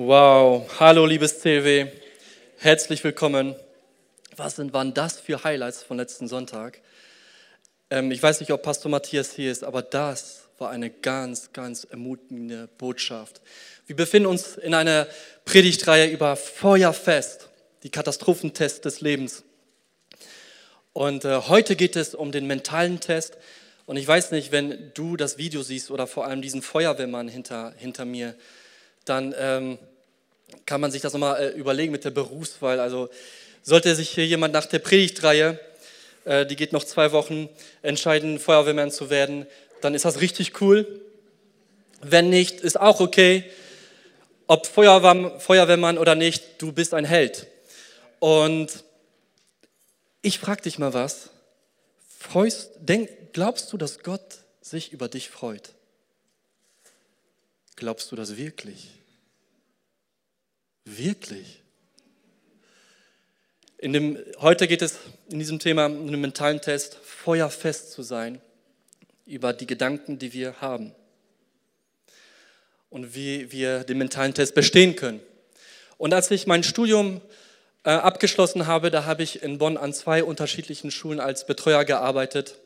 Wow, hallo liebes CW, herzlich willkommen. Was sind, waren das für Highlights von letzten Sonntag? Ähm, ich weiß nicht, ob Pastor Matthias hier ist, aber das war eine ganz, ganz ermutigende Botschaft. Wir befinden uns in einer Predigtreihe über Feuerfest, die Katastrophentest des Lebens. Und äh, heute geht es um den mentalen Test. Und ich weiß nicht, wenn du das Video siehst oder vor allem diesen Feuerwehrmann hinter, hinter mir, dann ähm, kann man sich das nochmal äh, überlegen mit der Berufswahl. Also sollte sich hier jemand nach der Predigtreihe, äh, die geht noch zwei Wochen, entscheiden, Feuerwehrmann zu werden, dann ist das richtig cool. Wenn nicht, ist auch okay. Ob Feuerwehr, Feuerwehrmann oder nicht, du bist ein Held. Und ich frage dich mal was. Freust, denk, glaubst du, dass Gott sich über dich freut? Glaubst du das wirklich? Wirklich? In dem, heute geht es in diesem Thema um den mentalen Test, feuerfest zu sein über die Gedanken, die wir haben und wie wir den mentalen Test bestehen können. Und als ich mein Studium äh, abgeschlossen habe, da habe ich in Bonn an zwei unterschiedlichen Schulen als Betreuer gearbeitet,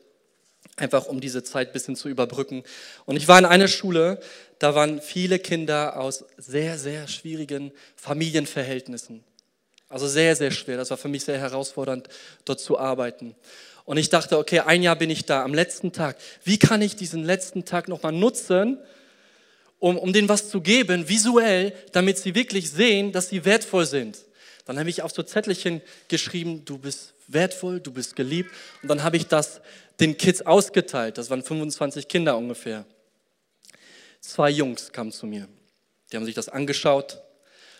einfach um diese Zeit ein bisschen zu überbrücken. Und ich war in einer Schule, da waren viele Kinder aus sehr, sehr schwierigen Familienverhältnissen. Also sehr, sehr schwer. Das war für mich sehr herausfordernd, dort zu arbeiten. Und ich dachte, okay, ein Jahr bin ich da, am letzten Tag. Wie kann ich diesen letzten Tag nochmal nutzen, um, um denen was zu geben, visuell, damit sie wirklich sehen, dass sie wertvoll sind? Dann habe ich auf so Zettelchen geschrieben, du bist wertvoll, du bist geliebt. Und dann habe ich das den Kids ausgeteilt. Das waren 25 Kinder ungefähr. Zwei Jungs kamen zu mir. Die haben sich das angeschaut,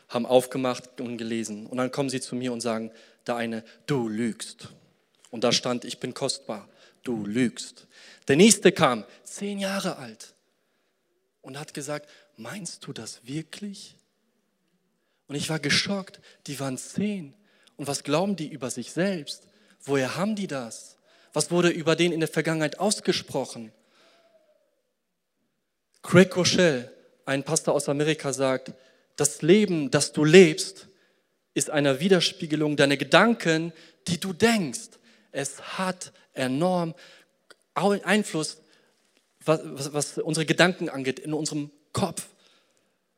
haben aufgemacht und gelesen. Und dann kommen sie zu mir und sagen, der eine, du lügst. Und da stand, ich bin kostbar, du lügst. Der nächste kam, zehn Jahre alt, und hat gesagt, meinst du das wirklich? Und ich war geschockt, die waren zehn. Und was glauben die über sich selbst? Woher haben die das? Was wurde über den in der Vergangenheit ausgesprochen? Craig Rochelle, ein Pastor aus Amerika, sagt, das Leben, das du lebst, ist eine Widerspiegelung deiner Gedanken, die du denkst. Es hat enorm Einfluss, was, was, was unsere Gedanken angeht, in unserem Kopf.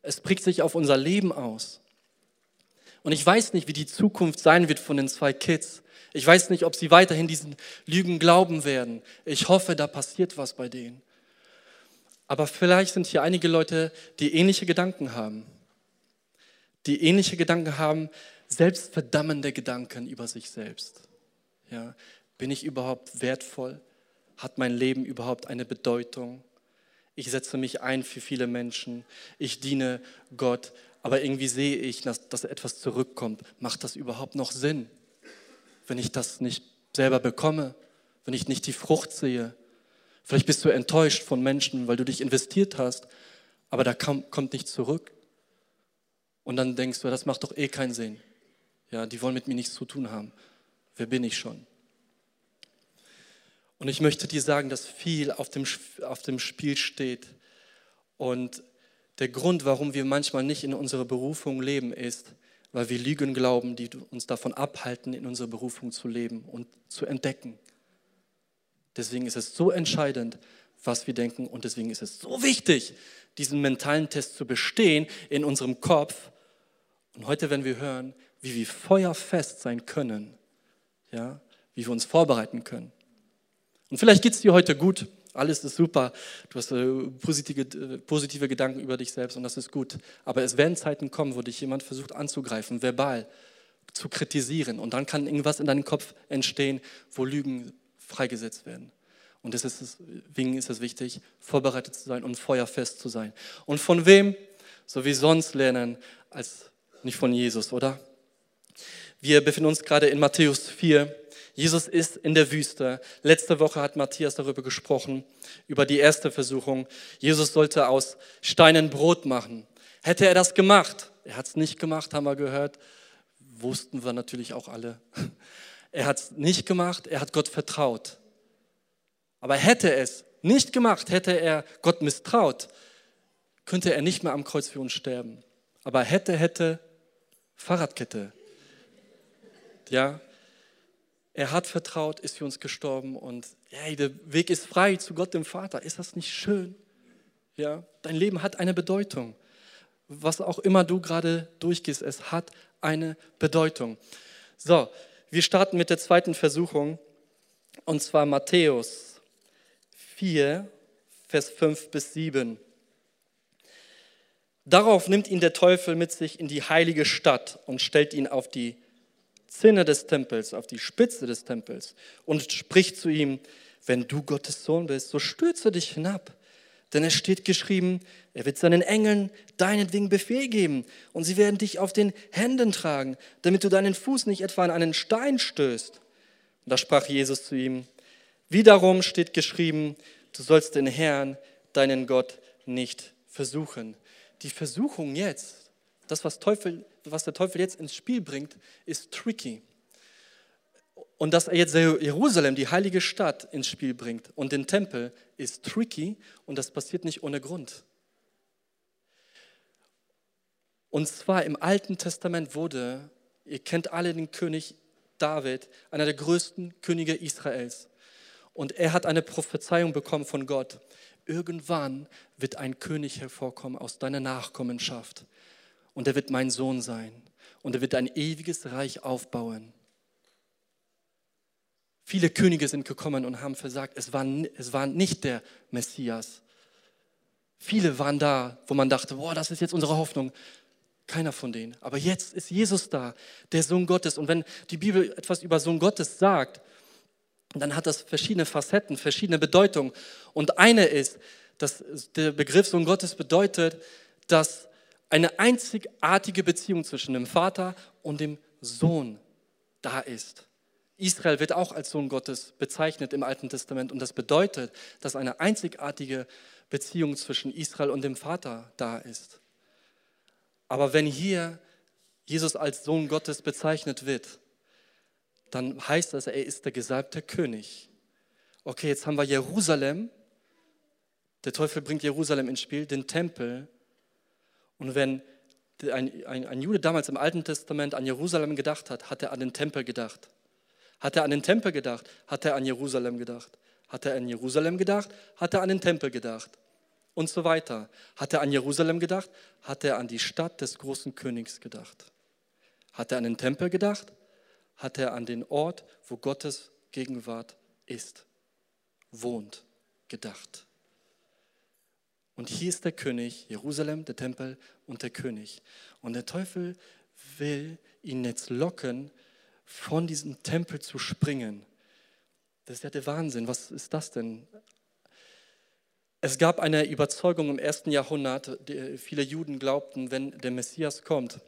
Es prägt sich auf unser Leben aus. Und ich weiß nicht, wie die Zukunft sein wird von den zwei Kids. Ich weiß nicht, ob sie weiterhin diesen Lügen glauben werden. Ich hoffe, da passiert was bei denen. Aber vielleicht sind hier einige Leute, die ähnliche Gedanken haben. Die ähnliche Gedanken haben, selbstverdammende Gedanken über sich selbst. Ja, bin ich überhaupt wertvoll? Hat mein Leben überhaupt eine Bedeutung? Ich setze mich ein für viele Menschen. Ich diene Gott. Aber irgendwie sehe ich, dass, dass etwas zurückkommt. Macht das überhaupt noch Sinn, wenn ich das nicht selber bekomme? Wenn ich nicht die Frucht sehe? Vielleicht bist du enttäuscht von Menschen, weil du dich investiert hast, aber da kommt, kommt nichts zurück. Und dann denkst du, das macht doch eh keinen Sinn. Ja, die wollen mit mir nichts zu tun haben. Wer bin ich schon? Und ich möchte dir sagen, dass viel auf dem, auf dem Spiel steht. Und der Grund, warum wir manchmal nicht in unserer Berufung leben, ist, weil wir Lügen glauben, die uns davon abhalten, in unserer Berufung zu leben und zu entdecken. Deswegen ist es so entscheidend, was wir denken und deswegen ist es so wichtig, diesen mentalen Test zu bestehen in unserem Kopf. Und heute werden wir hören, wie wir feuerfest sein können, ja, wie wir uns vorbereiten können. Und vielleicht geht es dir heute gut, alles ist super, du hast äh, positive, äh, positive Gedanken über dich selbst und das ist gut. Aber es werden Zeiten kommen, wo dich jemand versucht anzugreifen, verbal, zu kritisieren und dann kann irgendwas in deinem Kopf entstehen, wo Lügen freigesetzt werden. Und deswegen ist es wichtig, vorbereitet zu sein und feuerfest zu sein. Und von wem? So wie sonst lernen, als nicht von Jesus, oder? Wir befinden uns gerade in Matthäus 4. Jesus ist in der Wüste. Letzte Woche hat Matthias darüber gesprochen, über die erste Versuchung. Jesus sollte aus Steinen Brot machen. Hätte er das gemacht? Er hat es nicht gemacht, haben wir gehört. Wussten wir natürlich auch alle. Er hat es nicht gemacht, er hat Gott vertraut. Aber hätte es nicht gemacht, hätte er Gott misstraut, könnte er nicht mehr am Kreuz für uns sterben. Aber hätte, hätte, Fahrradkette. Ja, er hat vertraut, ist für uns gestorben und hey, der Weg ist frei zu Gott dem Vater. Ist das nicht schön? Ja, dein Leben hat eine Bedeutung. Was auch immer du gerade durchgehst, es hat eine Bedeutung. So, wir starten mit der zweiten Versuchung und zwar Matthäus 4, Vers 5 bis 7. Darauf nimmt ihn der Teufel mit sich in die heilige Stadt und stellt ihn auf die Zinne des Tempels, auf die Spitze des Tempels und spricht zu ihm, wenn du Gottes Sohn bist, so stürze dich hinab. Denn es steht geschrieben, er wird seinen Engeln deinetwegen Befehl geben und sie werden dich auf den Händen tragen, damit du deinen Fuß nicht etwa an einen Stein stößt. Und da sprach Jesus zu ihm, wiederum steht geschrieben, du sollst den Herrn, deinen Gott, nicht versuchen. Die Versuchung jetzt, das, was, Teufel, was der Teufel jetzt ins Spiel bringt, ist tricky. Und dass er jetzt Jerusalem, die heilige Stadt, ins Spiel bringt und den Tempel, ist tricky und das passiert nicht ohne Grund. Und zwar im Alten Testament wurde, ihr kennt alle den König David, einer der größten Könige Israels. Und er hat eine Prophezeiung bekommen von Gott. Irgendwann wird ein König hervorkommen aus deiner Nachkommenschaft. Und er wird mein Sohn sein. Und er wird ein ewiges Reich aufbauen. Viele Könige sind gekommen und haben versagt. Es war, es war nicht der Messias. Viele waren da, wo man dachte, boah, das ist jetzt unsere Hoffnung. Keiner von denen. Aber jetzt ist Jesus da, der Sohn Gottes. Und wenn die Bibel etwas über Sohn Gottes sagt, dann hat das verschiedene Facetten, verschiedene Bedeutungen. Und eine ist, dass der Begriff Sohn Gottes bedeutet, dass eine einzigartige Beziehung zwischen dem Vater und dem Sohn da ist. Israel wird auch als Sohn Gottes bezeichnet im Alten Testament und das bedeutet, dass eine einzigartige Beziehung zwischen Israel und dem Vater da ist. Aber wenn hier Jesus als Sohn Gottes bezeichnet wird, dann heißt das, er ist der gesalbte König. Okay, jetzt haben wir Jerusalem. Der Teufel bringt Jerusalem ins Spiel, den Tempel. Und wenn ein, ein, ein Jude damals im Alten Testament an Jerusalem gedacht hat, hat er an den Tempel gedacht. Hat er an den Tempel gedacht, hat er an Jerusalem gedacht. Hat er an Jerusalem gedacht, hat er an den Tempel gedacht. Und so weiter. Hat er an Jerusalem gedacht, hat er an die Stadt des großen Königs gedacht. Hat er an den Tempel gedacht, hat er an den Ort, wo Gottes Gegenwart ist, wohnt, gedacht. Und hier ist der König, Jerusalem, der Tempel und der König. Und der Teufel will ihn jetzt locken, von diesem Tempel zu springen. Das ist ja der Wahnsinn. Was ist das denn? Es gab eine Überzeugung im ersten Jahrhundert, viele Juden glaubten, wenn der Messias kommt,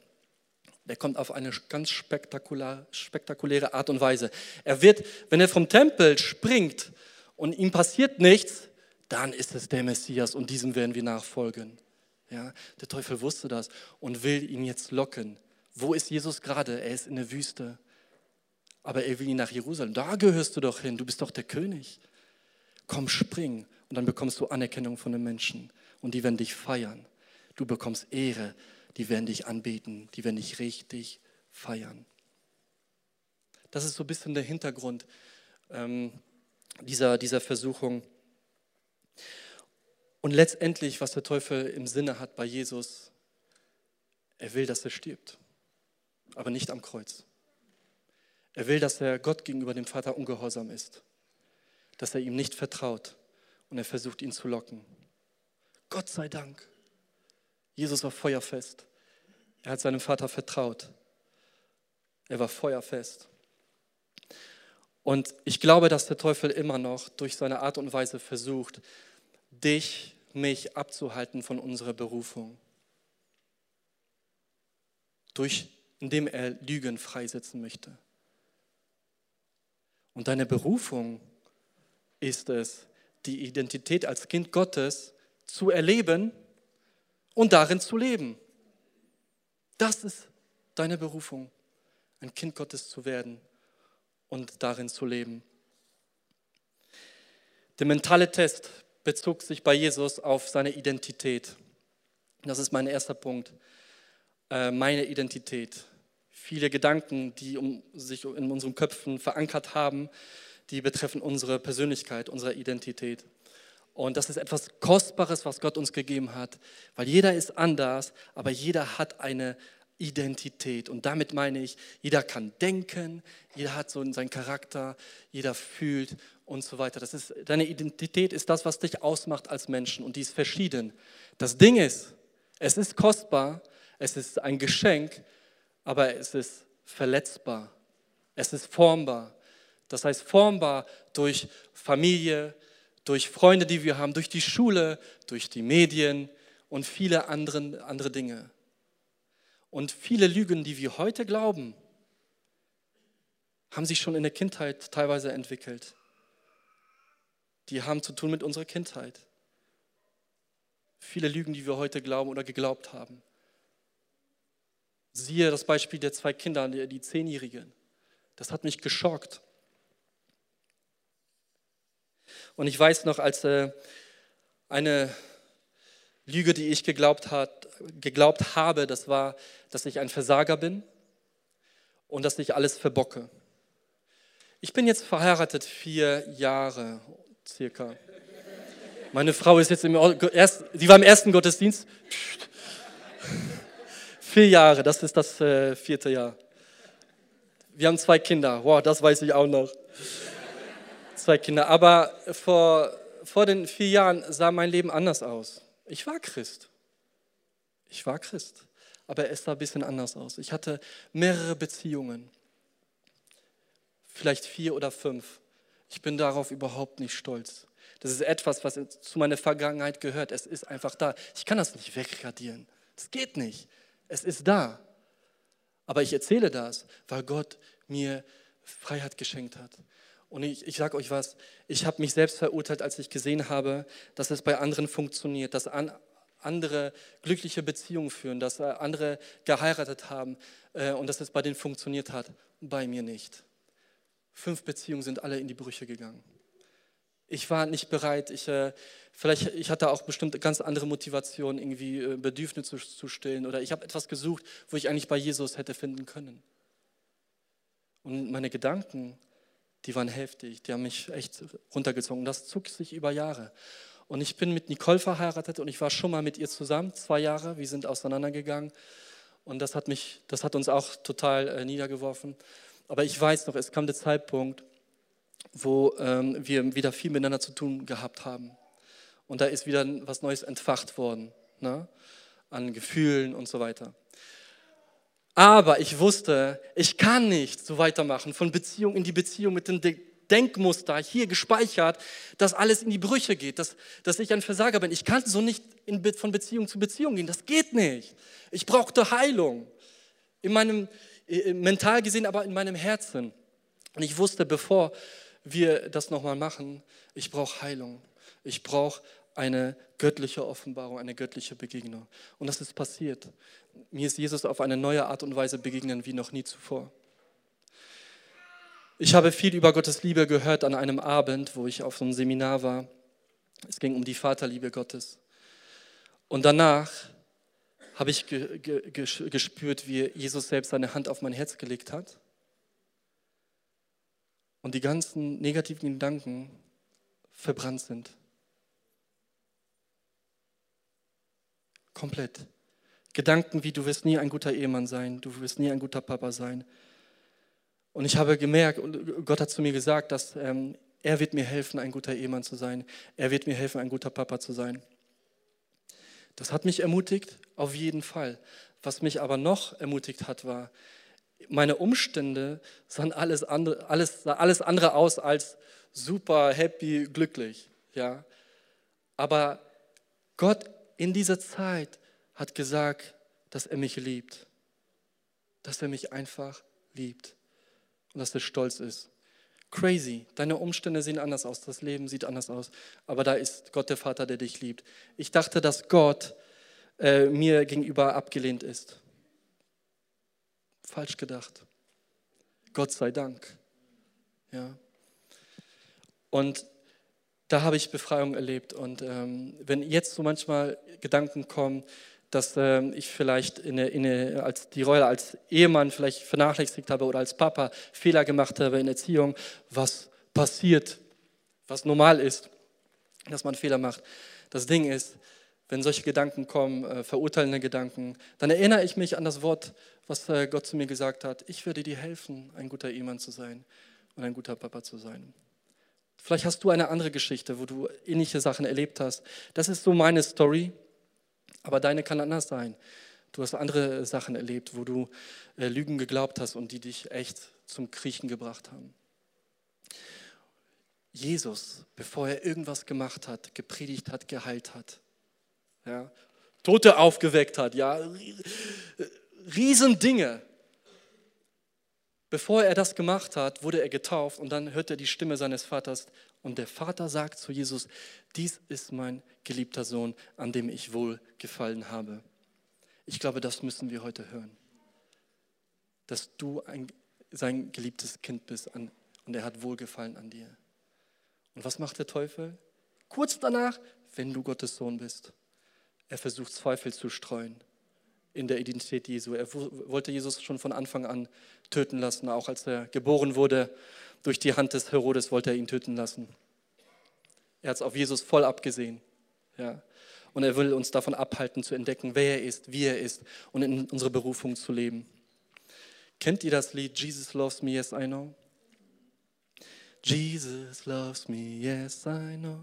der kommt auf eine ganz spektakuläre Art und Weise. Er wird, wenn er vom Tempel springt und ihm passiert nichts, dann ist es der Messias und diesem werden wir nachfolgen. Ja, der Teufel wusste das und will ihn jetzt locken. Wo ist Jesus gerade? Er ist in der Wüste. Aber er will ihn nach Jerusalem. Da gehörst du doch hin. Du bist doch der König. Komm, spring. Und dann bekommst du Anerkennung von den Menschen. Und die werden dich feiern. Du bekommst Ehre die werden dich anbeten, die werden dich richtig feiern. Das ist so ein bisschen der Hintergrund ähm, dieser, dieser Versuchung. Und letztendlich, was der Teufel im Sinne hat bei Jesus, er will, dass er stirbt, aber nicht am Kreuz. Er will, dass er Gott gegenüber dem Vater ungehorsam ist, dass er ihm nicht vertraut und er versucht, ihn zu locken. Gott sei Dank. Jesus war feuerfest. Er hat seinem Vater vertraut. Er war feuerfest. Und ich glaube, dass der Teufel immer noch durch seine Art und Weise versucht, dich, mich abzuhalten von unserer Berufung. Durch, indem er Lügen freisetzen möchte. Und deine Berufung ist es, die Identität als Kind Gottes zu erleben und darin zu leben. Das ist deine Berufung, ein Kind Gottes zu werden und darin zu leben. Der mentale Test bezog sich bei Jesus auf seine Identität. Das ist mein erster Punkt. äh, meine Identität. Viele Gedanken, die sich in unseren Köpfen verankert haben, die betreffen unsere Persönlichkeit, unsere Identität. Und das ist etwas Kostbares, was Gott uns gegeben hat, weil jeder ist anders, aber jeder hat eine Identität. Und damit meine ich, jeder kann denken, jeder hat so seinen Charakter, jeder fühlt und so weiter. Das ist, deine Identität ist das, was dich ausmacht als Menschen und die ist verschieden. Das Ding ist, es ist kostbar, es ist ein Geschenk, aber es ist verletzbar. Es ist formbar. Das heißt, formbar durch Familie, durch Freunde, die wir haben, durch die Schule, durch die Medien und viele andere, andere Dinge. Und viele Lügen, die wir heute glauben, haben sich schon in der Kindheit teilweise entwickelt. Die haben zu tun mit unserer Kindheit. Viele Lügen, die wir heute glauben oder geglaubt haben. Siehe das Beispiel der zwei Kinder, die, Zehnjährigen. Das hat mich geschockt. Und ich weiß noch, als äh, eine Lüge, die ich geglaubt, hat, geglaubt habe, das war, dass ich ein Versager bin und dass ich alles verbocke. Ich bin jetzt verheiratet vier Jahre circa. Meine Frau ist jetzt im ersten, sie war im ersten Gottesdienst. Vier Jahre, das ist das äh, vierte Jahr. Wir haben zwei Kinder. Wow, das weiß ich auch noch. Zwei Kinder. Aber vor, vor den vier Jahren sah mein Leben anders aus. Ich war Christ. Ich war Christ. Aber es sah ein bisschen anders aus. Ich hatte mehrere Beziehungen. Vielleicht vier oder fünf. Ich bin darauf überhaupt nicht stolz. Das ist etwas, was zu meiner Vergangenheit gehört. Es ist einfach da. Ich kann das nicht wegradieren. Das geht nicht. Es ist da. Aber ich erzähle das, weil Gott mir Freiheit geschenkt hat. Und ich, ich sage euch was, ich habe mich selbst verurteilt, als ich gesehen habe, dass es bei anderen funktioniert, dass an, andere glückliche Beziehungen führen, dass äh, andere geheiratet haben äh, und dass es bei denen funktioniert hat. Bei mir nicht. Fünf Beziehungen sind alle in die Brüche gegangen. Ich war nicht bereit, ich, äh, vielleicht, ich hatte auch bestimmt ganz andere Motivationen, irgendwie äh, Bedürfnisse zu, zu stillen oder ich habe etwas gesucht, wo ich eigentlich bei Jesus hätte finden können. Und meine Gedanken die waren heftig, die haben mich echt runtergezogen. Das zog sich über Jahre. Und ich bin mit Nicole verheiratet und ich war schon mal mit ihr zusammen, zwei Jahre. Wir sind auseinandergegangen und das hat, mich, das hat uns auch total äh, niedergeworfen. Aber ich weiß noch, es kam der Zeitpunkt, wo ähm, wir wieder viel miteinander zu tun gehabt haben. Und da ist wieder was Neues entfacht worden, ne? an Gefühlen und so weiter. Aber ich wusste, ich kann nicht so weitermachen, von Beziehung in die Beziehung mit dem Denkmuster hier gespeichert, dass alles in die Brüche geht, dass, dass ich ein Versager bin. Ich kann so nicht in, von Beziehung zu Beziehung gehen. Das geht nicht. Ich brauchte Heilung. In meinem, mental gesehen, aber in meinem Herzen. Und ich wusste, bevor wir das nochmal machen, ich brauche Heilung. Ich brauche eine göttliche Offenbarung, eine göttliche Begegnung. Und das ist passiert. Mir ist Jesus auf eine neue Art und Weise begegnen wie noch nie zuvor. Ich habe viel über Gottes Liebe gehört an einem Abend, wo ich auf so einem Seminar war. Es ging um die Vaterliebe Gottes. Und danach habe ich gespürt, wie Jesus selbst seine Hand auf mein Herz gelegt hat. Und die ganzen negativen Gedanken verbrannt sind. Komplett. Gedanken wie, du wirst nie ein guter Ehemann sein, du wirst nie ein guter Papa sein. Und ich habe gemerkt, und Gott hat zu mir gesagt, dass ähm, er wird mir helfen, ein guter Ehemann zu sein. Er wird mir helfen, ein guter Papa zu sein. Das hat mich ermutigt, auf jeden Fall. Was mich aber noch ermutigt hat, war, meine Umstände sahen alles andere, alles, sah alles andere aus als super, happy, glücklich. Ja? Aber Gott in dieser Zeit hat gesagt, dass er mich liebt. Dass er mich einfach liebt. Und dass er stolz ist. Crazy. Deine Umstände sehen anders aus. Das Leben sieht anders aus. Aber da ist Gott der Vater, der dich liebt. Ich dachte, dass Gott äh, mir gegenüber abgelehnt ist. Falsch gedacht. Gott sei Dank. Ja. Und da habe ich Befreiung erlebt. Und ähm, wenn jetzt so manchmal Gedanken kommen, dass äh, ich vielleicht in eine, in eine, als die Rolle als Ehemann vielleicht vernachlässigt habe oder als Papa Fehler gemacht habe in Erziehung, was passiert, was normal ist, dass man Fehler macht. Das Ding ist, wenn solche Gedanken kommen, äh, verurteilende Gedanken, dann erinnere ich mich an das Wort, was äh, Gott zu mir gesagt hat. Ich werde dir helfen, ein guter Ehemann zu sein und ein guter Papa zu sein. Vielleicht hast du eine andere Geschichte, wo du ähnliche Sachen erlebt hast. Das ist so meine Story. Aber deine kann anders sein. Du hast andere Sachen erlebt, wo du äh, Lügen geglaubt hast und die dich echt zum Kriechen gebracht haben. Jesus, bevor er irgendwas gemacht hat, gepredigt hat, geheilt hat, ja, Tote aufgeweckt hat, ja, Riesendinge. Bevor er das gemacht hat, wurde er getauft und dann hört er die Stimme seines Vaters und der Vater sagt zu Jesus, dies ist mein geliebter Sohn, an dem ich wohl gefallen habe. Ich glaube, das müssen wir heute hören. Dass du ein, sein geliebtes Kind bist an, und er hat Wohlgefallen an dir. Und was macht der Teufel? Kurz danach, wenn du Gottes Sohn bist. Er versucht Zweifel zu streuen in der Identität Jesu. Er wollte Jesus schon von Anfang an töten lassen, auch als er geboren wurde durch die Hand des Herodes wollte er ihn töten lassen. Er hat es auf Jesus voll abgesehen. Ja. Und er will uns davon abhalten, zu entdecken, wer er ist, wie er ist und in unsere Berufung zu leben. Kennt ihr das Lied Jesus Loves Me, Yes I Know? Jesus loves me, yes I know,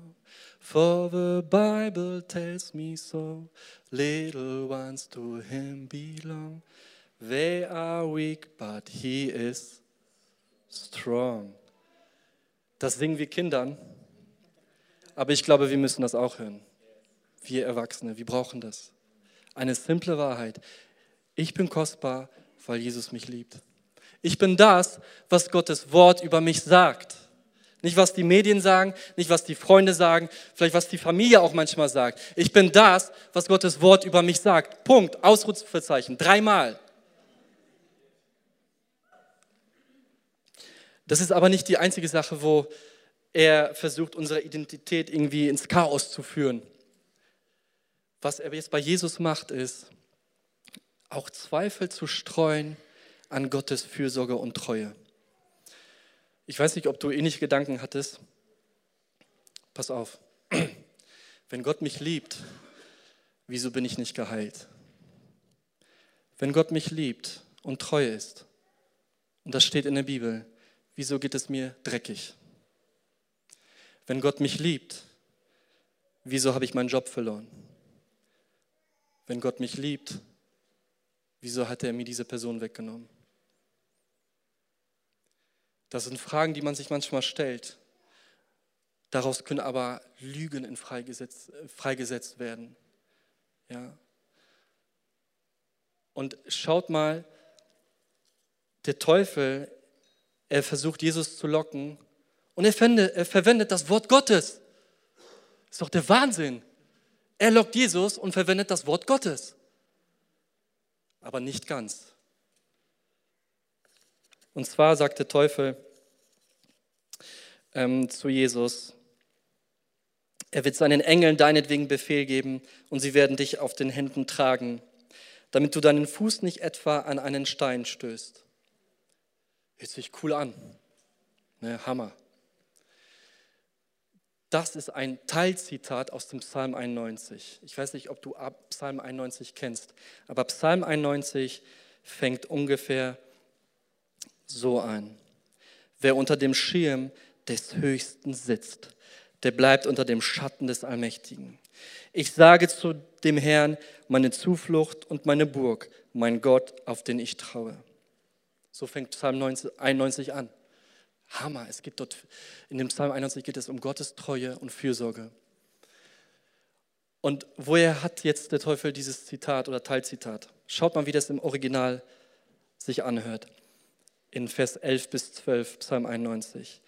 for the Bible tells me so. Little ones to him belong, they are weak, but he is strong. Das singen wir Kindern, aber ich glaube, wir müssen das auch hören. Wir Erwachsene, wir brauchen das. Eine simple Wahrheit. Ich bin kostbar, weil Jesus mich liebt. Ich bin das, was Gottes Wort über mich sagt. Nicht, was die Medien sagen, nicht, was die Freunde sagen, vielleicht, was die Familie auch manchmal sagt. Ich bin das, was Gottes Wort über mich sagt. Punkt. Ausrufezeichen. Dreimal. Das ist aber nicht die einzige Sache, wo er versucht, unsere Identität irgendwie ins Chaos zu führen. Was er jetzt bei Jesus macht, ist, auch Zweifel zu streuen an Gottes Fürsorge und Treue. Ich weiß nicht, ob du ähnliche Gedanken hattest. Pass auf. Wenn Gott mich liebt, wieso bin ich nicht geheilt? Wenn Gott mich liebt und treu ist, und das steht in der Bibel, wieso geht es mir dreckig? Wenn Gott mich liebt, wieso habe ich meinen Job verloren? Wenn Gott mich liebt, wieso hat er mir diese Person weggenommen? Das sind Fragen, die man sich manchmal stellt. Daraus können aber Lügen in freigesetzt, freigesetzt werden. Ja. Und schaut mal, der Teufel er versucht Jesus zu locken und er, fände, er verwendet das Wort Gottes. Ist doch der Wahnsinn. Er lockt Jesus und verwendet das Wort Gottes. Aber nicht ganz. Und zwar sagt der Teufel ähm, zu Jesus, er wird seinen Engeln deinetwegen Befehl geben und sie werden dich auf den Händen tragen, damit du deinen Fuß nicht etwa an einen Stein stößt. Hört sich cool an. Ne, Hammer. Das ist ein Teilzitat aus dem Psalm 91. Ich weiß nicht, ob du Psalm 91 kennst, aber Psalm 91 fängt ungefähr so an. Wer unter dem Schirm des Höchsten sitzt, der bleibt unter dem Schatten des Allmächtigen. Ich sage zu dem Herrn, meine Zuflucht und meine Burg, mein Gott, auf den ich traue. So fängt Psalm 91 an. Hammer, es geht dort, in dem Psalm 91 geht es um Gottes Treue und Fürsorge. Und woher hat jetzt der Teufel dieses Zitat oder Teilzitat? Schaut mal, wie das im Original sich anhört. In Vers 11 bis 12, Psalm 91.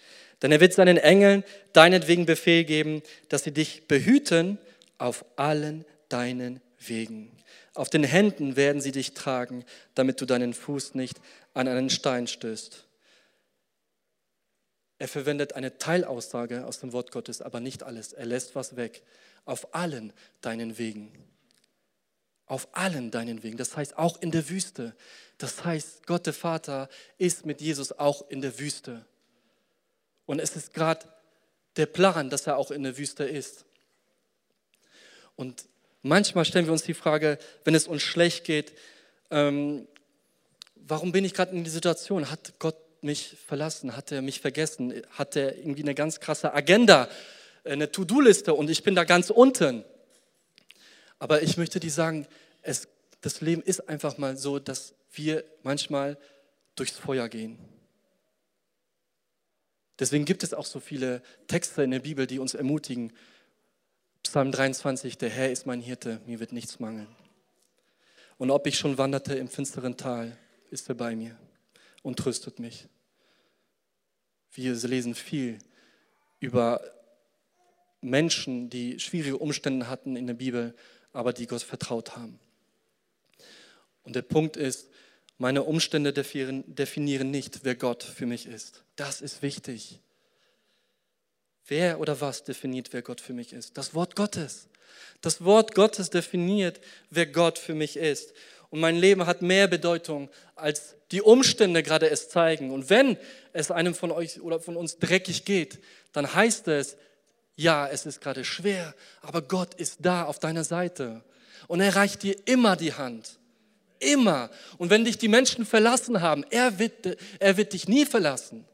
Denn er wird seinen Engeln deinetwegen Befehl geben, dass sie dich behüten auf allen deinen Wegen. Auf den Händen werden sie dich tragen, damit du deinen Fuß nicht an einen Stein stößt. Er verwendet eine Teilaussage aus dem Wort Gottes, aber nicht alles. Er lässt was weg. Auf allen deinen Wegen. Auf allen deinen Wegen. Das heißt auch in der Wüste. Das heißt, Gott der Vater ist mit Jesus auch in der Wüste. Und es ist gerade der Plan, dass er auch in der Wüste ist. Und manchmal stellen wir uns die Frage, wenn es uns schlecht geht, ähm, warum bin ich gerade in die Situation? Hat Gott mich verlassen? Hat er mich vergessen? Hat er irgendwie eine ganz krasse Agenda, eine To-Do-Liste und ich bin da ganz unten? Aber ich möchte dir sagen, es, das Leben ist einfach mal so, dass wir manchmal durchs Feuer gehen. Deswegen gibt es auch so viele Texte in der Bibel, die uns ermutigen. Psalm 23, der Herr ist mein Hirte, mir wird nichts mangeln. Und ob ich schon wanderte im finsteren Tal, ist er bei mir und tröstet mich. Wir lesen viel über Menschen, die schwierige Umstände hatten in der Bibel, aber die Gott vertraut haben. Und der Punkt ist, meine Umstände definieren nicht, wer Gott für mich ist. Das ist wichtig. Wer oder was definiert, wer Gott für mich ist? Das Wort Gottes. Das Wort Gottes definiert, wer Gott für mich ist. Und mein Leben hat mehr Bedeutung, als die Umstände gerade es zeigen. Und wenn es einem von euch oder von uns dreckig geht, dann heißt es, ja, es ist gerade schwer, aber Gott ist da auf deiner Seite. Und er reicht dir immer die Hand. Immer. Und wenn dich die Menschen verlassen haben, er wird, er wird dich nie verlassen.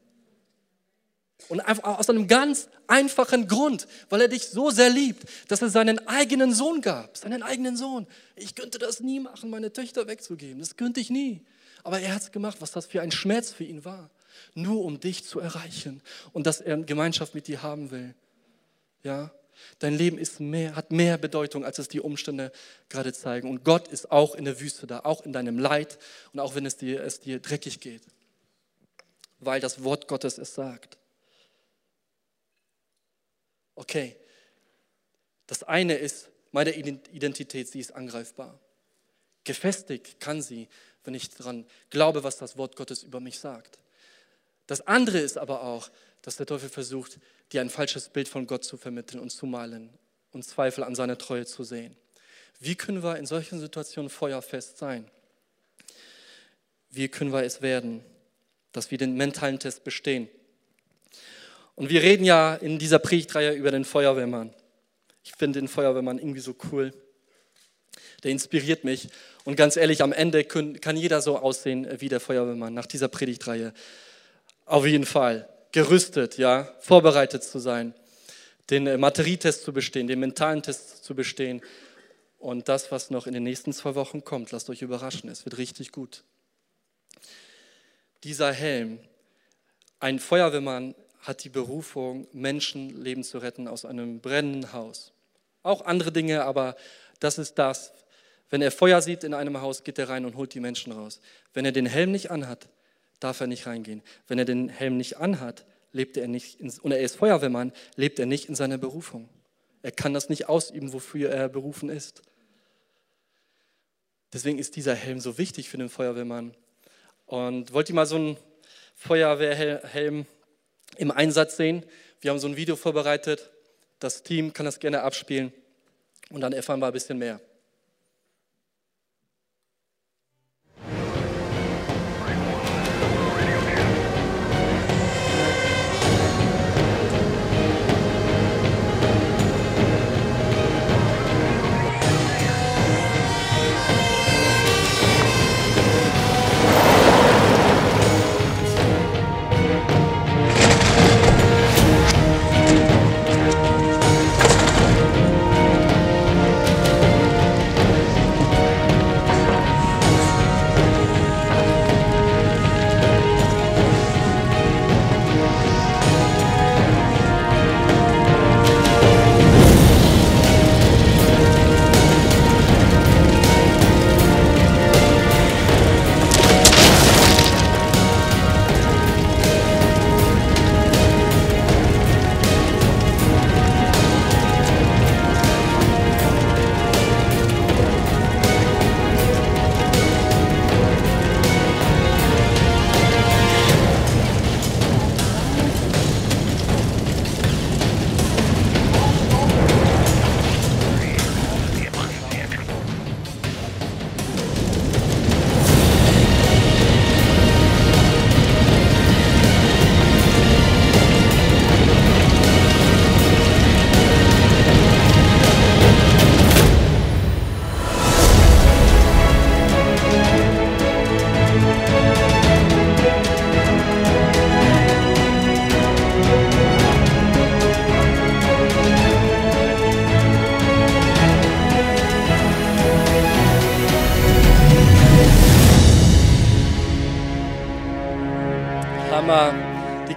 Und einfach aus einem ganz einfachen Grund, weil er dich so sehr liebt, dass er seinen eigenen Sohn gab. Seinen eigenen Sohn. Ich könnte das nie machen, meine Töchter wegzugeben. Das könnte ich nie. Aber er hat es gemacht, was das für ein Schmerz für ihn war. Nur um dich zu erreichen und dass er Gemeinschaft mit dir haben will. Ja? Dein Leben ist mehr, hat mehr Bedeutung, als es die Umstände gerade zeigen. Und Gott ist auch in der Wüste da, auch in deinem Leid und auch wenn es dir, es dir dreckig geht. Weil das Wort Gottes es sagt. Okay, das eine ist meine Identität, sie ist angreifbar. Gefestigt kann sie, wenn ich daran glaube, was das Wort Gottes über mich sagt. Das andere ist aber auch, dass der Teufel versucht, dir ein falsches Bild von Gott zu vermitteln und zu malen und Zweifel an seiner Treue zu sehen. Wie können wir in solchen Situationen feuerfest sein? Wie können wir es werden, dass wir den mentalen Test bestehen? Und wir reden ja in dieser Predigtreihe über den Feuerwehrmann. Ich finde den Feuerwehrmann irgendwie so cool. Der inspiriert mich. Und ganz ehrlich, am Ende kann jeder so aussehen wie der Feuerwehrmann nach dieser Predigtreihe. Auf jeden Fall. Gerüstet, ja, vorbereitet zu sein, den äh, Materietest zu bestehen, den mentalen Test zu bestehen. Und das, was noch in den nächsten zwei Wochen kommt, lasst euch überraschen. Es wird richtig gut. Dieser Helm, ein Feuerwehrmann hat die Berufung, Menschenleben zu retten aus einem brennenden Haus. Auch andere Dinge, aber das ist das. Wenn er Feuer sieht in einem Haus, geht er rein und holt die Menschen raus. Wenn er den Helm nicht anhat, darf er nicht reingehen. Wenn er den Helm nicht anhat, lebt er nicht, in, und er ist Feuerwehrmann, lebt er nicht in seiner Berufung. Er kann das nicht ausüben, wofür er berufen ist. Deswegen ist dieser Helm so wichtig für den Feuerwehrmann. Und wollt ihr mal so einen Feuerwehrhelm im Einsatz sehen. Wir haben so ein Video vorbereitet. Das Team kann das gerne abspielen und dann erfahren wir ein bisschen mehr.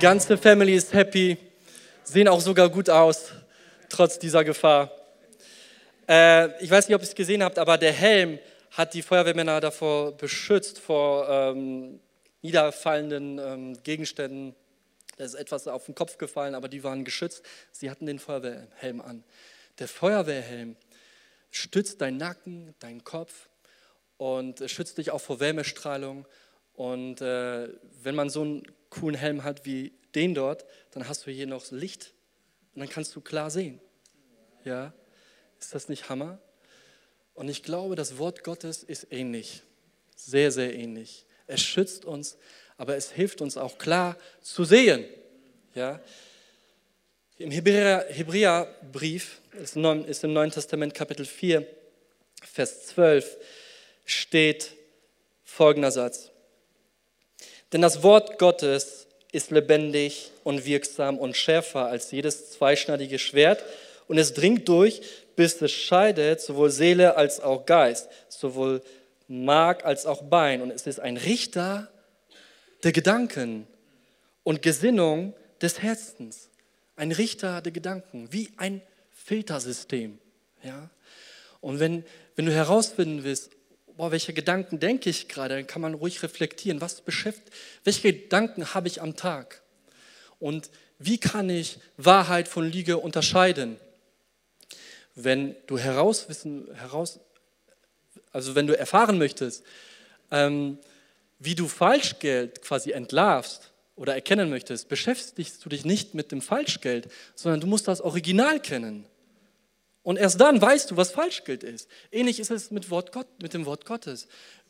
Ganze Family ist happy, sehen auch sogar gut aus, trotz dieser Gefahr. Äh, ich weiß nicht, ob ihr es gesehen habt, aber der Helm hat die Feuerwehrmänner davor beschützt, vor ähm, niederfallenden ähm, Gegenständen. Da ist etwas auf den Kopf gefallen, aber die waren geschützt. Sie hatten den Feuerwehrhelm an. Der Feuerwehrhelm stützt deinen Nacken, deinen Kopf und schützt dich auch vor Wärmestrahlung. Und äh, wenn man so einen coolen Helm hat wie den dort, dann hast du hier noch Licht und dann kannst du klar sehen. Ja, ist das nicht Hammer? Und ich glaube, das Wort Gottes ist ähnlich, sehr, sehr ähnlich. Es schützt uns, aber es hilft uns auch klar zu sehen. Ja? Im Hebräerbrief, ist im Neuen Testament Kapitel 4, Vers 12, steht folgender Satz. Denn das Wort Gottes ist lebendig und wirksam und schärfer als jedes zweischneidige Schwert und es dringt durch, bis es scheidet sowohl Seele als auch Geist, sowohl Mark als auch Bein. Und es ist ein Richter der Gedanken und Gesinnung des Herzens. Ein Richter der Gedanken, wie ein Filtersystem. Ja? Und wenn, wenn du herausfinden willst, boah, welche Gedanken denke ich gerade, dann kann man ruhig reflektieren, was beschäftigt, welche Gedanken habe ich am Tag? Und wie kann ich Wahrheit von Lüge unterscheiden? Wenn du herauswissen, heraus, also wenn du erfahren möchtest, ähm, wie du Falschgeld quasi entlarvst oder erkennen möchtest, beschäftigst du dich nicht mit dem Falschgeld, sondern du musst das Original kennen. Und erst dann weißt du, was Falschgeld ist. Ähnlich ist es mit, Wort Gott, mit dem Wort Gottes.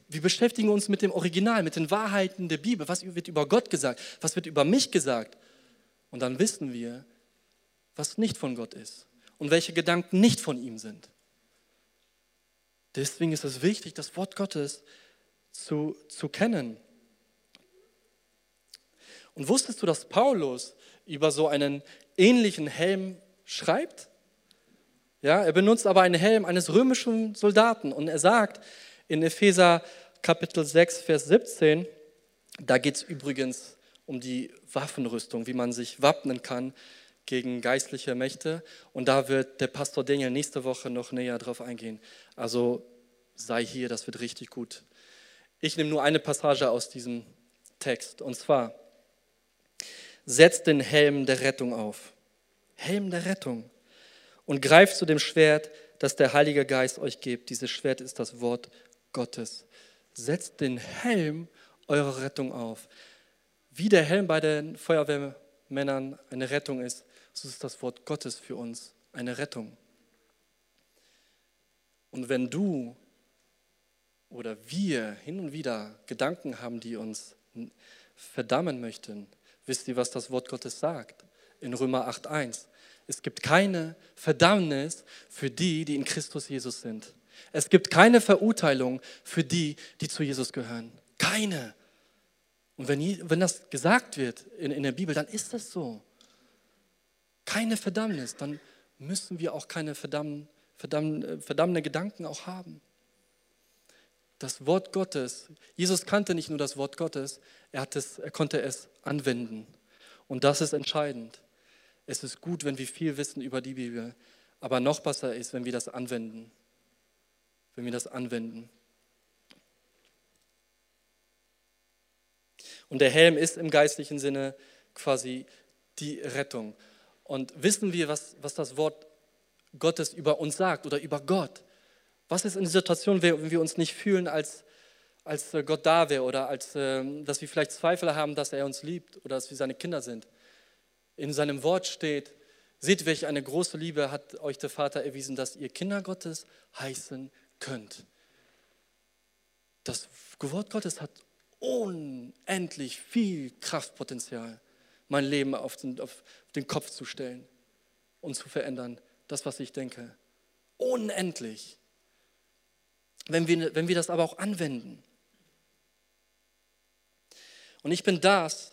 Wir beschäftigen uns mit dem Original, mit den Wahrheiten der Bibel. Was wird über Gott gesagt? Was wird über mich gesagt? Und dann wissen wir, was nicht von Gott ist und welche Gedanken nicht von ihm sind. Deswegen ist es wichtig, das Wort Gottes zu, zu kennen. Und wusstest du, dass Paulus über so einen ähnlichen Helm schreibt? Ja, er benutzt aber einen Helm eines römischen Soldaten und er sagt in Epheser Kapitel 6, Vers 17, da geht es übrigens um die Waffenrüstung, wie man sich wappnen kann gegen geistliche Mächte. Und da wird der Pastor Daniel nächste Woche noch näher drauf eingehen. Also sei hier, das wird richtig gut. Ich nehme nur eine Passage aus diesem Text. Und zwar, setzt den Helm der Rettung auf. Helm der Rettung und greift zu dem Schwert, das der Heilige Geist euch gibt. Dieses Schwert ist das Wort Gottes. Setzt den Helm eurer Rettung auf. Wie der Helm bei den Feuerwehrmännern eine Rettung ist, so ist das Wort Gottes für uns eine Rettung. Und wenn du oder wir hin und wieder Gedanken haben, die uns verdammen möchten, wisst ihr, was das Wort Gottes sagt? In Römer 8.1. Es gibt keine Verdammnis für die, die in Christus Jesus sind. Es gibt keine Verurteilung für die, die zu Jesus gehören. Keine. Und wenn, wenn das gesagt wird in, in der Bibel, dann ist das so. Keine Verdammnis. Dann müssen wir auch keine verdamm, verdamm, verdammende Gedanken auch haben. Das Wort Gottes, Jesus kannte nicht nur das Wort Gottes, er, es, er konnte es anwenden. Und das ist entscheidend. Es ist gut, wenn wir viel wissen über die Bibel, aber noch besser ist, wenn wir das anwenden. Wenn wir das anwenden. Und der Helm ist im geistlichen Sinne quasi die Rettung. Und wissen wir, was, was das Wort Gottes über uns sagt oder über Gott? Was ist in der Situation, wenn wir uns nicht fühlen, als, als Gott da wäre oder als, ähm, dass wir vielleicht Zweifel haben, dass er uns liebt oder dass wir seine Kinder sind? In seinem Wort steht, seht, welche eine große Liebe hat euch der Vater erwiesen, dass ihr Kinder Gottes heißen könnt. Das Wort Gottes hat unendlich viel Kraftpotenzial, mein Leben auf den, auf den Kopf zu stellen und zu verändern. Das, was ich denke. Unendlich. Wenn wir, wenn wir das aber auch anwenden. Und ich bin das,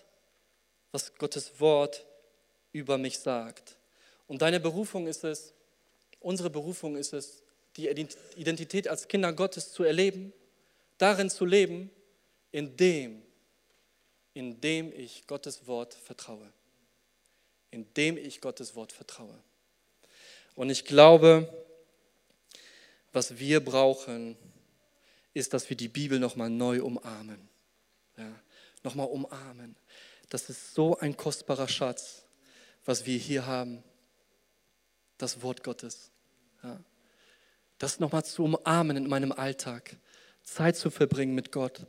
was Gottes Wort über mich sagt. Und deine Berufung ist es, unsere Berufung ist es, die Identität als Kinder Gottes zu erleben, darin zu leben, indem Indem ich Gottes Wort vertraue. Indem ich Gottes Wort vertraue. Und ich glaube, was wir brauchen, ist, dass wir die Bibel nochmal neu umarmen. Ja, nochmal umarmen. Das ist so ein kostbarer Schatz, was wir hier haben. Das Wort Gottes. Ja. Das nochmal zu umarmen in meinem Alltag. Zeit zu verbringen mit Gott.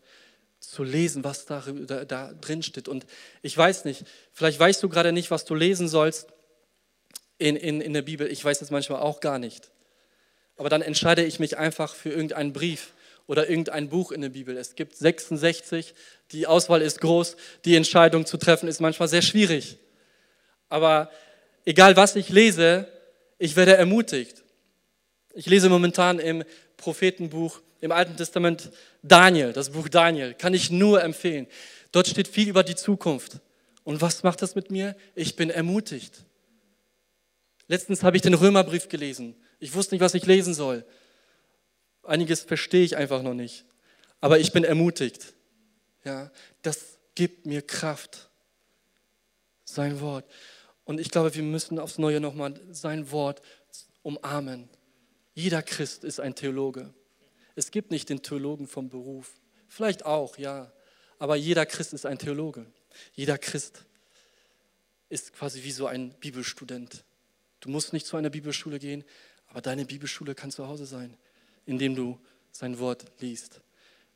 Zu lesen, was da, da, da drin steht. Und ich weiß nicht, vielleicht weißt du gerade nicht, was du lesen sollst in, in, in der Bibel. Ich weiß das manchmal auch gar nicht. Aber dann entscheide ich mich einfach für irgendeinen Brief oder irgendein Buch in der Bibel. Es gibt 66, die Auswahl ist groß, die Entscheidung zu treffen ist manchmal sehr schwierig. Aber egal was ich lese, ich werde ermutigt. Ich lese momentan im Prophetenbuch im Alten Testament Daniel, das Buch Daniel, kann ich nur empfehlen. Dort steht viel über die Zukunft. Und was macht das mit mir? Ich bin ermutigt. Letztens habe ich den Römerbrief gelesen. Ich wusste nicht, was ich lesen soll. Einiges verstehe ich einfach noch nicht. Aber ich bin ermutigt. Ja, das gibt mir Kraft. Sein Wort. Und ich glaube, wir müssen aufs Neue nochmal sein Wort umarmen. Jeder Christ ist ein Theologe. Es gibt nicht den Theologen vom Beruf. Vielleicht auch, ja. Aber jeder Christ ist ein Theologe. Jeder Christ ist quasi wie so ein Bibelstudent. Du musst nicht zu einer Bibelschule gehen, aber deine Bibelschule kann zu Hause sein, indem du sein Wort liest.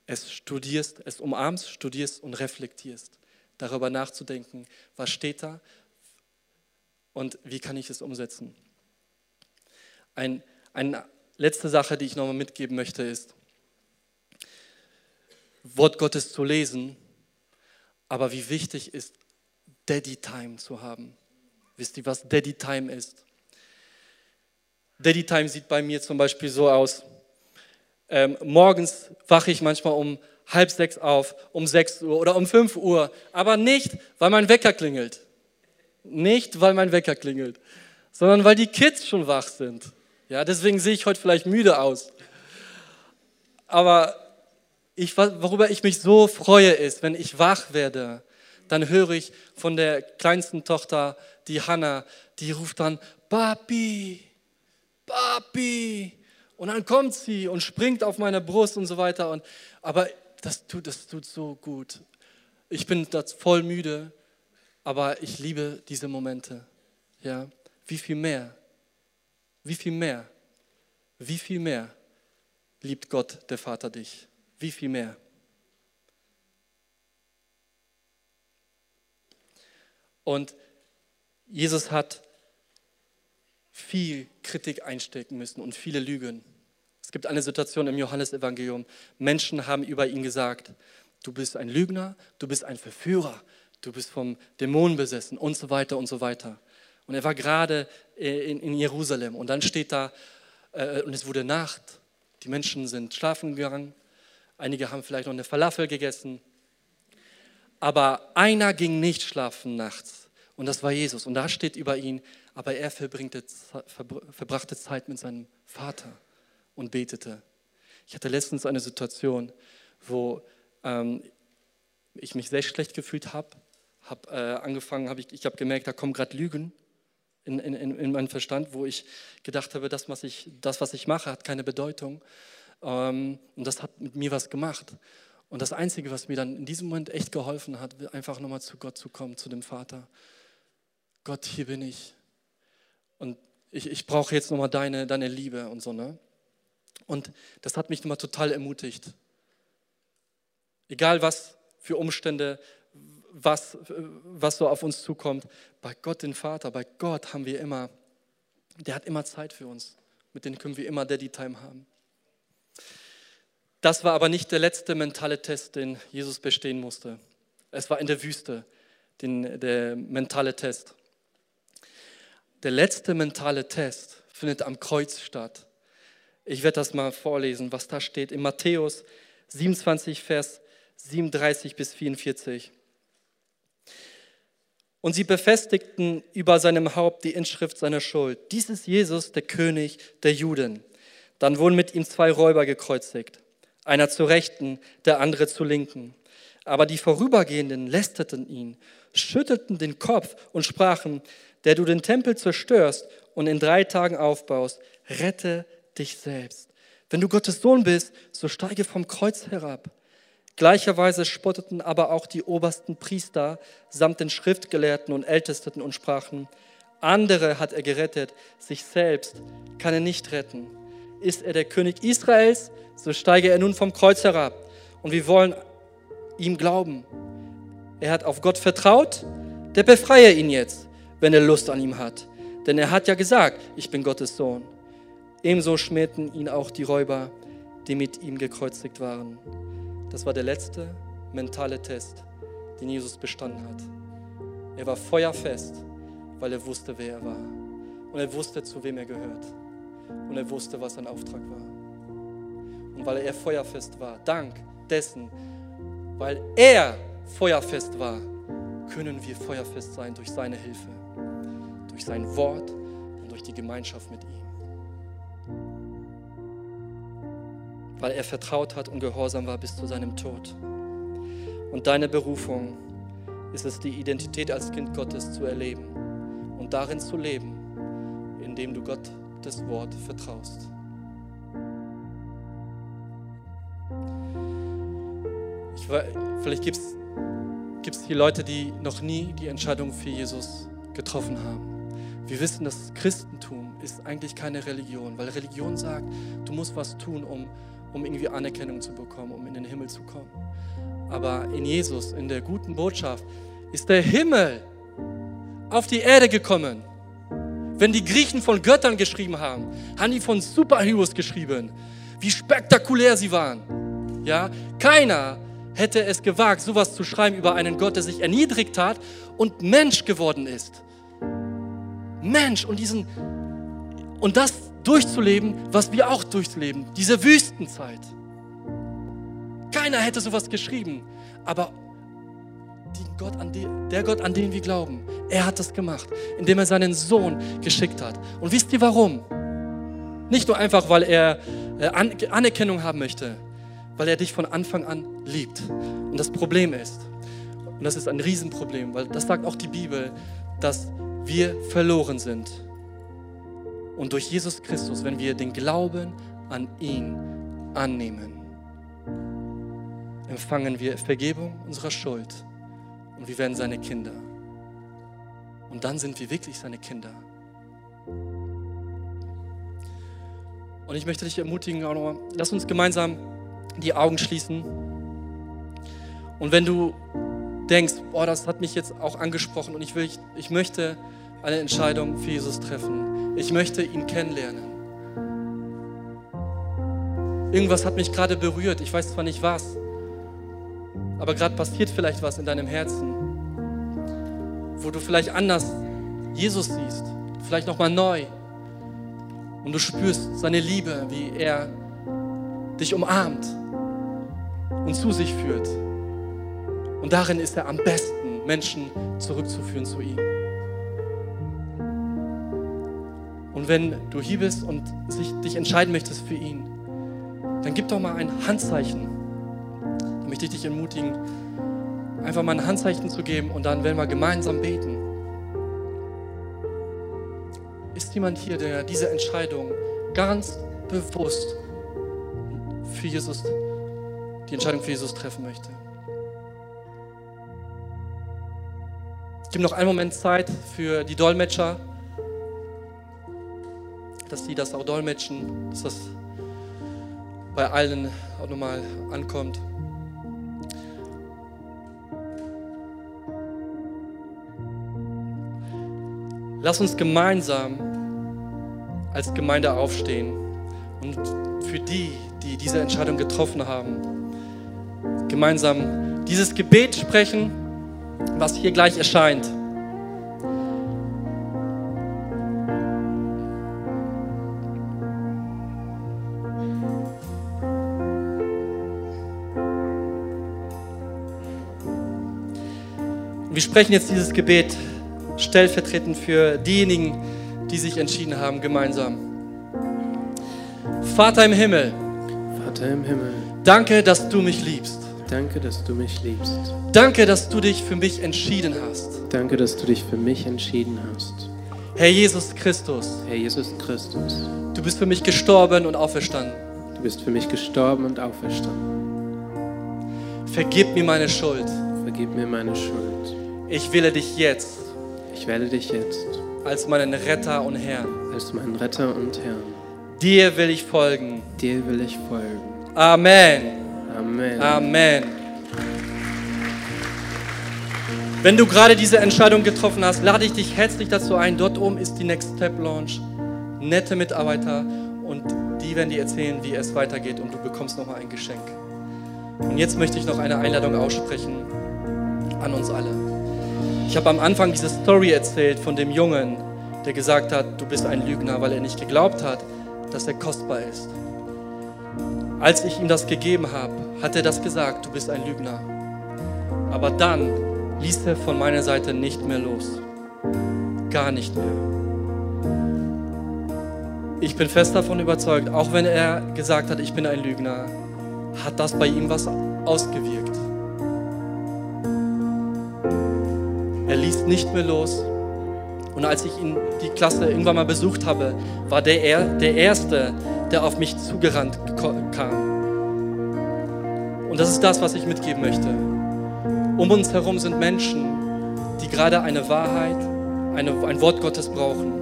Es studierst, es umarmst, studierst und reflektierst. Darüber nachzudenken, was steht da und wie kann ich es umsetzen. Ein, eine letzte Sache, die ich nochmal mitgeben möchte, ist, Wort Gottes zu lesen, aber wie wichtig ist, Daddy Time zu haben. Wisst ihr, was Daddy Time ist? Daddy Time sieht bei mir zum Beispiel so aus. Ähm, morgens wache ich manchmal um halb sechs auf, um sechs Uhr oder um fünf Uhr, aber nicht, weil mein Wecker klingelt. Nicht, weil mein Wecker klingelt, sondern weil die Kids schon wach sind. Ja, deswegen sehe ich heute vielleicht müde aus. Aber ich, worüber ich mich so freue, ist, wenn ich wach werde, dann höre ich von der kleinsten Tochter, die Hannah, die ruft dann, Papi, Papi. Und dann kommt sie und springt auf meine Brust und so weiter. Und, aber das tut, das tut so gut. Ich bin da voll müde, aber ich liebe diese Momente. Ja, wie viel mehr? Wie viel mehr? Wie viel mehr liebt Gott, der Vater, dich? Wie viel mehr? Und Jesus hat viel Kritik einstecken müssen und viele Lügen. Es gibt eine Situation im Johannesevangelium. Menschen haben über ihn gesagt, du bist ein Lügner, du bist ein Verführer, du bist vom Dämonen besessen und so weiter und so weiter. Und er war gerade äh, in, in Jerusalem und dann steht da, äh, und es wurde Nacht, die Menschen sind schlafen gegangen, einige haben vielleicht noch eine Falafel gegessen, aber einer ging nicht schlafen nachts und das war Jesus. Und da steht über ihn, aber er verbrachte Zeit mit seinem Vater und betete. Ich hatte letztens eine Situation, wo ähm, ich mich sehr schlecht gefühlt habe. Hab, äh, angefangen, hab ich, ich habe gemerkt, da kommen gerade Lügen in, in, in meinen Verstand, wo ich gedacht habe, das, was ich, das, was ich mache, hat keine Bedeutung. Ähm, und das hat mit mir was gemacht. Und das Einzige, was mir dann in diesem Moment echt geholfen hat, einfach nochmal zu Gott zu kommen, zu dem Vater. Gott, hier bin ich und ich, ich brauche jetzt nochmal deine, deine Liebe und so. Ne? Und das hat mich nochmal total ermutigt. Egal was für Umstände, was, was so auf uns zukommt, bei Gott, den Vater, bei Gott haben wir immer, der hat immer Zeit für uns. Mit denen können wir immer Daddy Time haben. Das war aber nicht der letzte mentale Test, den Jesus bestehen musste. Es war in der Wüste, den, der mentale Test. Der letzte mentale Test findet am Kreuz statt. Ich werde das mal vorlesen, was da steht in Matthäus 27, Vers 37 bis 44. Und sie befestigten über seinem Haupt die Inschrift seiner Schuld. Dies ist Jesus, der König der Juden. Dann wurden mit ihm zwei Räuber gekreuzigt, einer zur Rechten, der andere zur Linken. Aber die Vorübergehenden lästerten ihn, schüttelten den Kopf und sprachen, der du den Tempel zerstörst und in drei Tagen aufbaust, rette dich selbst. Wenn du Gottes Sohn bist, so steige vom Kreuz herab. Gleicherweise spotteten aber auch die obersten Priester samt den Schriftgelehrten und Ältesten und sprachen, andere hat er gerettet, sich selbst kann er nicht retten. Ist er der König Israels, so steige er nun vom Kreuz herab. Und wir wollen ihm glauben. Er hat auf Gott vertraut, der befreie ihn jetzt, wenn er Lust an ihm hat. Denn er hat ja gesagt, ich bin Gottes Sohn. Ebenso schmähten ihn auch die Räuber, die mit ihm gekreuzigt waren. Das war der letzte mentale Test, den Jesus bestanden hat. Er war feuerfest, weil er wusste, wer er war. Und er wusste, zu wem er gehört. Und er wusste, was sein Auftrag war. Und weil er feuerfest war, dank dessen, weil er feuerfest war, können wir feuerfest sein durch seine Hilfe, durch sein Wort und durch die Gemeinschaft mit ihm. Weil er vertraut hat und gehorsam war bis zu seinem Tod. Und deine Berufung ist es, die Identität als Kind Gottes zu erleben und darin zu leben, indem du Gott das Wort vertraust. Ich, vielleicht gibt es hier Leute, die noch nie die Entscheidung für Jesus getroffen haben. Wir wissen, das Christentum ist eigentlich keine Religion, weil Religion sagt, du musst was tun, um um irgendwie Anerkennung zu bekommen, um in den Himmel zu kommen. Aber in Jesus, in der guten Botschaft, ist der Himmel auf die Erde gekommen. Wenn die Griechen von Göttern geschrieben haben, haben die von Superheroes geschrieben, wie spektakulär sie waren. Ja, keiner hätte es gewagt, sowas zu schreiben über einen Gott, der sich erniedrigt hat und Mensch geworden ist. Mensch und diesen und das durchzuleben, was wir auch durchleben, diese Wüstenzeit. Keiner hätte sowas geschrieben, aber Gott, der Gott, an den wir glauben, er hat das gemacht, indem er seinen Sohn geschickt hat. Und wisst ihr warum? Nicht nur einfach, weil er äh, Anerkennung haben möchte, weil er dich von Anfang an liebt. Und das Problem ist, und das ist ein Riesenproblem, weil das sagt auch die Bibel, dass wir verloren sind. Und durch Jesus Christus, wenn wir den Glauben an ihn annehmen, empfangen wir Vergebung unserer Schuld und wir werden seine Kinder. Und dann sind wir wirklich seine Kinder. Und ich möchte dich ermutigen, auch nochmal, lass uns gemeinsam die Augen schließen. Und wenn du denkst, boah, das hat mich jetzt auch angesprochen und ich, will, ich möchte eine Entscheidung für Jesus treffen, ich möchte ihn kennenlernen. Irgendwas hat mich gerade berührt. Ich weiß zwar nicht was, aber gerade passiert vielleicht was in deinem Herzen, wo du vielleicht anders Jesus siehst, vielleicht nochmal neu. Und du spürst seine Liebe, wie er dich umarmt und zu sich führt. Und darin ist er am besten, Menschen zurückzuführen zu ihm. Und wenn du hier bist und dich entscheiden möchtest für ihn, dann gib doch mal ein Handzeichen. Da möchte ich dich ermutigen, einfach mal ein Handzeichen zu geben und dann werden wir gemeinsam beten. Ist jemand hier, der diese Entscheidung ganz bewusst für Jesus, die Entscheidung für Jesus treffen möchte? Es gibt noch einen Moment Zeit für die Dolmetscher dass die das auch dolmetschen, dass das bei allen auch nochmal ankommt. Lass uns gemeinsam als Gemeinde aufstehen und für die, die diese Entscheidung getroffen haben, gemeinsam dieses Gebet sprechen, was hier gleich erscheint. Wir sprechen jetzt dieses Gebet stellvertretend für diejenigen, die sich entschieden haben, gemeinsam. Vater im Himmel, Vater im Himmel, danke, dass du mich liebst. Danke, dass du mich liebst. Danke, dass du dich für mich entschieden hast. Danke, dass du dich für mich entschieden hast. Herr Jesus Christus, Herr Jesus Christus, du bist für mich gestorben und auferstanden. du bist für mich gestorben und auferstanden. Vergib mir meine Schuld. Vergib mir meine Schuld. Ich wähle dich jetzt Ich wähle dich jetzt als meinen Retter und Herrn. als meinen Retter und Herrn. Dir will ich folgen. Dir will ich folgen. Amen. Amen. Amen. Wenn du gerade diese Entscheidung getroffen hast, lade ich dich herzlich dazu ein. Dort oben ist die Next Step Launch. Nette Mitarbeiter und die werden dir erzählen, wie es weitergeht und du bekommst nochmal ein Geschenk. Und jetzt möchte ich noch eine Einladung aussprechen an uns alle. Ich habe am Anfang diese Story erzählt von dem Jungen, der gesagt hat, du bist ein Lügner, weil er nicht geglaubt hat, dass er kostbar ist. Als ich ihm das gegeben habe, hat er das gesagt, du bist ein Lügner. Aber dann ließ er von meiner Seite nicht mehr los. Gar nicht mehr. Ich bin fest davon überzeugt, auch wenn er gesagt hat, ich bin ein Lügner, hat das bei ihm was ausgewirkt. Er ließ nicht mehr los. Und als ich ihn die Klasse irgendwann mal besucht habe, war der, er, der Erste, der auf mich zugerannt kam. Und das ist das, was ich mitgeben möchte. Um uns herum sind Menschen, die gerade eine Wahrheit, eine, ein Wort Gottes brauchen.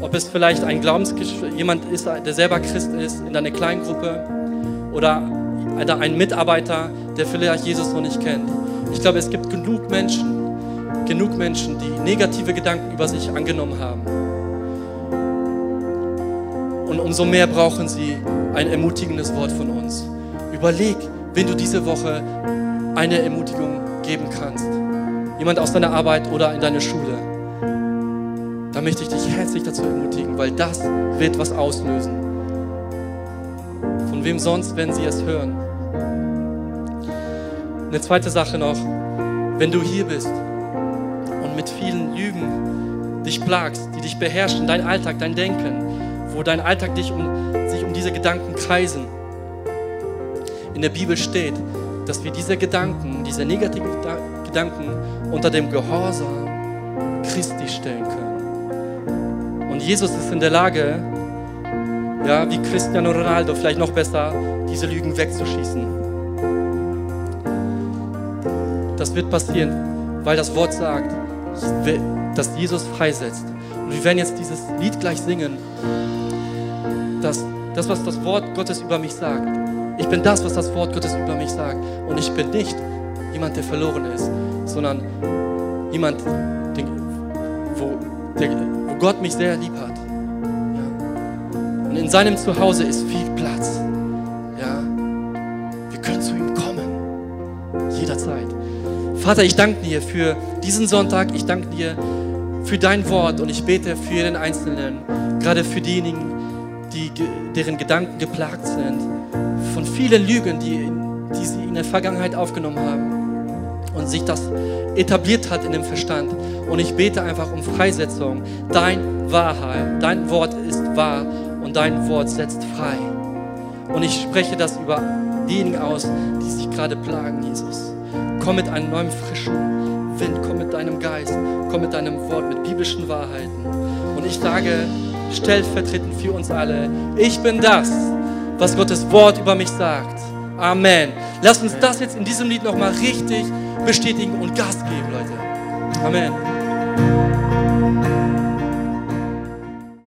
Ob es vielleicht ein Glaubens jemand ist, der selber Christ ist, in deiner Kleingruppe oder ein Mitarbeiter, der vielleicht Jesus noch nicht kennt. Ich glaube, es gibt genug Menschen, genug Menschen, die negative Gedanken über sich angenommen haben. Und umso mehr brauchen sie ein ermutigendes Wort von uns. Überleg, wen du diese Woche eine Ermutigung geben kannst. Jemand aus deiner Arbeit oder in deiner Schule. Da möchte ich dich herzlich dazu ermutigen, weil das wird was auslösen. Von wem sonst, wenn sie es hören? Eine zweite Sache noch, wenn du hier bist mit vielen Lügen dich plagst, die dich beherrschen, dein Alltag, dein Denken, wo dein Alltag dich um, sich um diese Gedanken kreisen. In der Bibel steht, dass wir diese Gedanken, diese negativen Geda- Gedanken unter dem Gehorsam Christi stellen können. Und Jesus ist in der Lage, ja, wie Cristiano Ronaldo, vielleicht noch besser, diese Lügen wegzuschießen. Das wird passieren, weil das Wort sagt, dass Jesus freisetzt. Und wir werden jetzt dieses Lied gleich singen, dass das, was das Wort Gottes über mich sagt, ich bin das, was das Wort Gottes über mich sagt. Und ich bin nicht jemand, der verloren ist, sondern jemand, den, wo, der, wo Gott mich sehr lieb hat. Ja. Und in seinem Zuhause ist viel Platz. Vater, ich danke dir für diesen Sonntag. Ich danke dir für dein Wort und ich bete für jeden Einzelnen, gerade für diejenigen, die, deren Gedanken geplagt sind, von vielen Lügen, die, die sie in der Vergangenheit aufgenommen haben und sich das etabliert hat in dem Verstand. Und ich bete einfach um Freisetzung. Dein Wahrheit, dein Wort ist wahr und dein Wort setzt frei. Und ich spreche das über diejenigen aus, die sich gerade plagen, Jesus. Komm mit einem neuen frischen Wind, komm mit deinem Geist, komm mit deinem Wort, mit biblischen Wahrheiten. Und ich sage stellvertretend für uns alle, ich bin das, was Gottes Wort über mich sagt. Amen. Lass uns das jetzt in diesem Lied nochmal richtig bestätigen und Gas geben, Leute. Amen.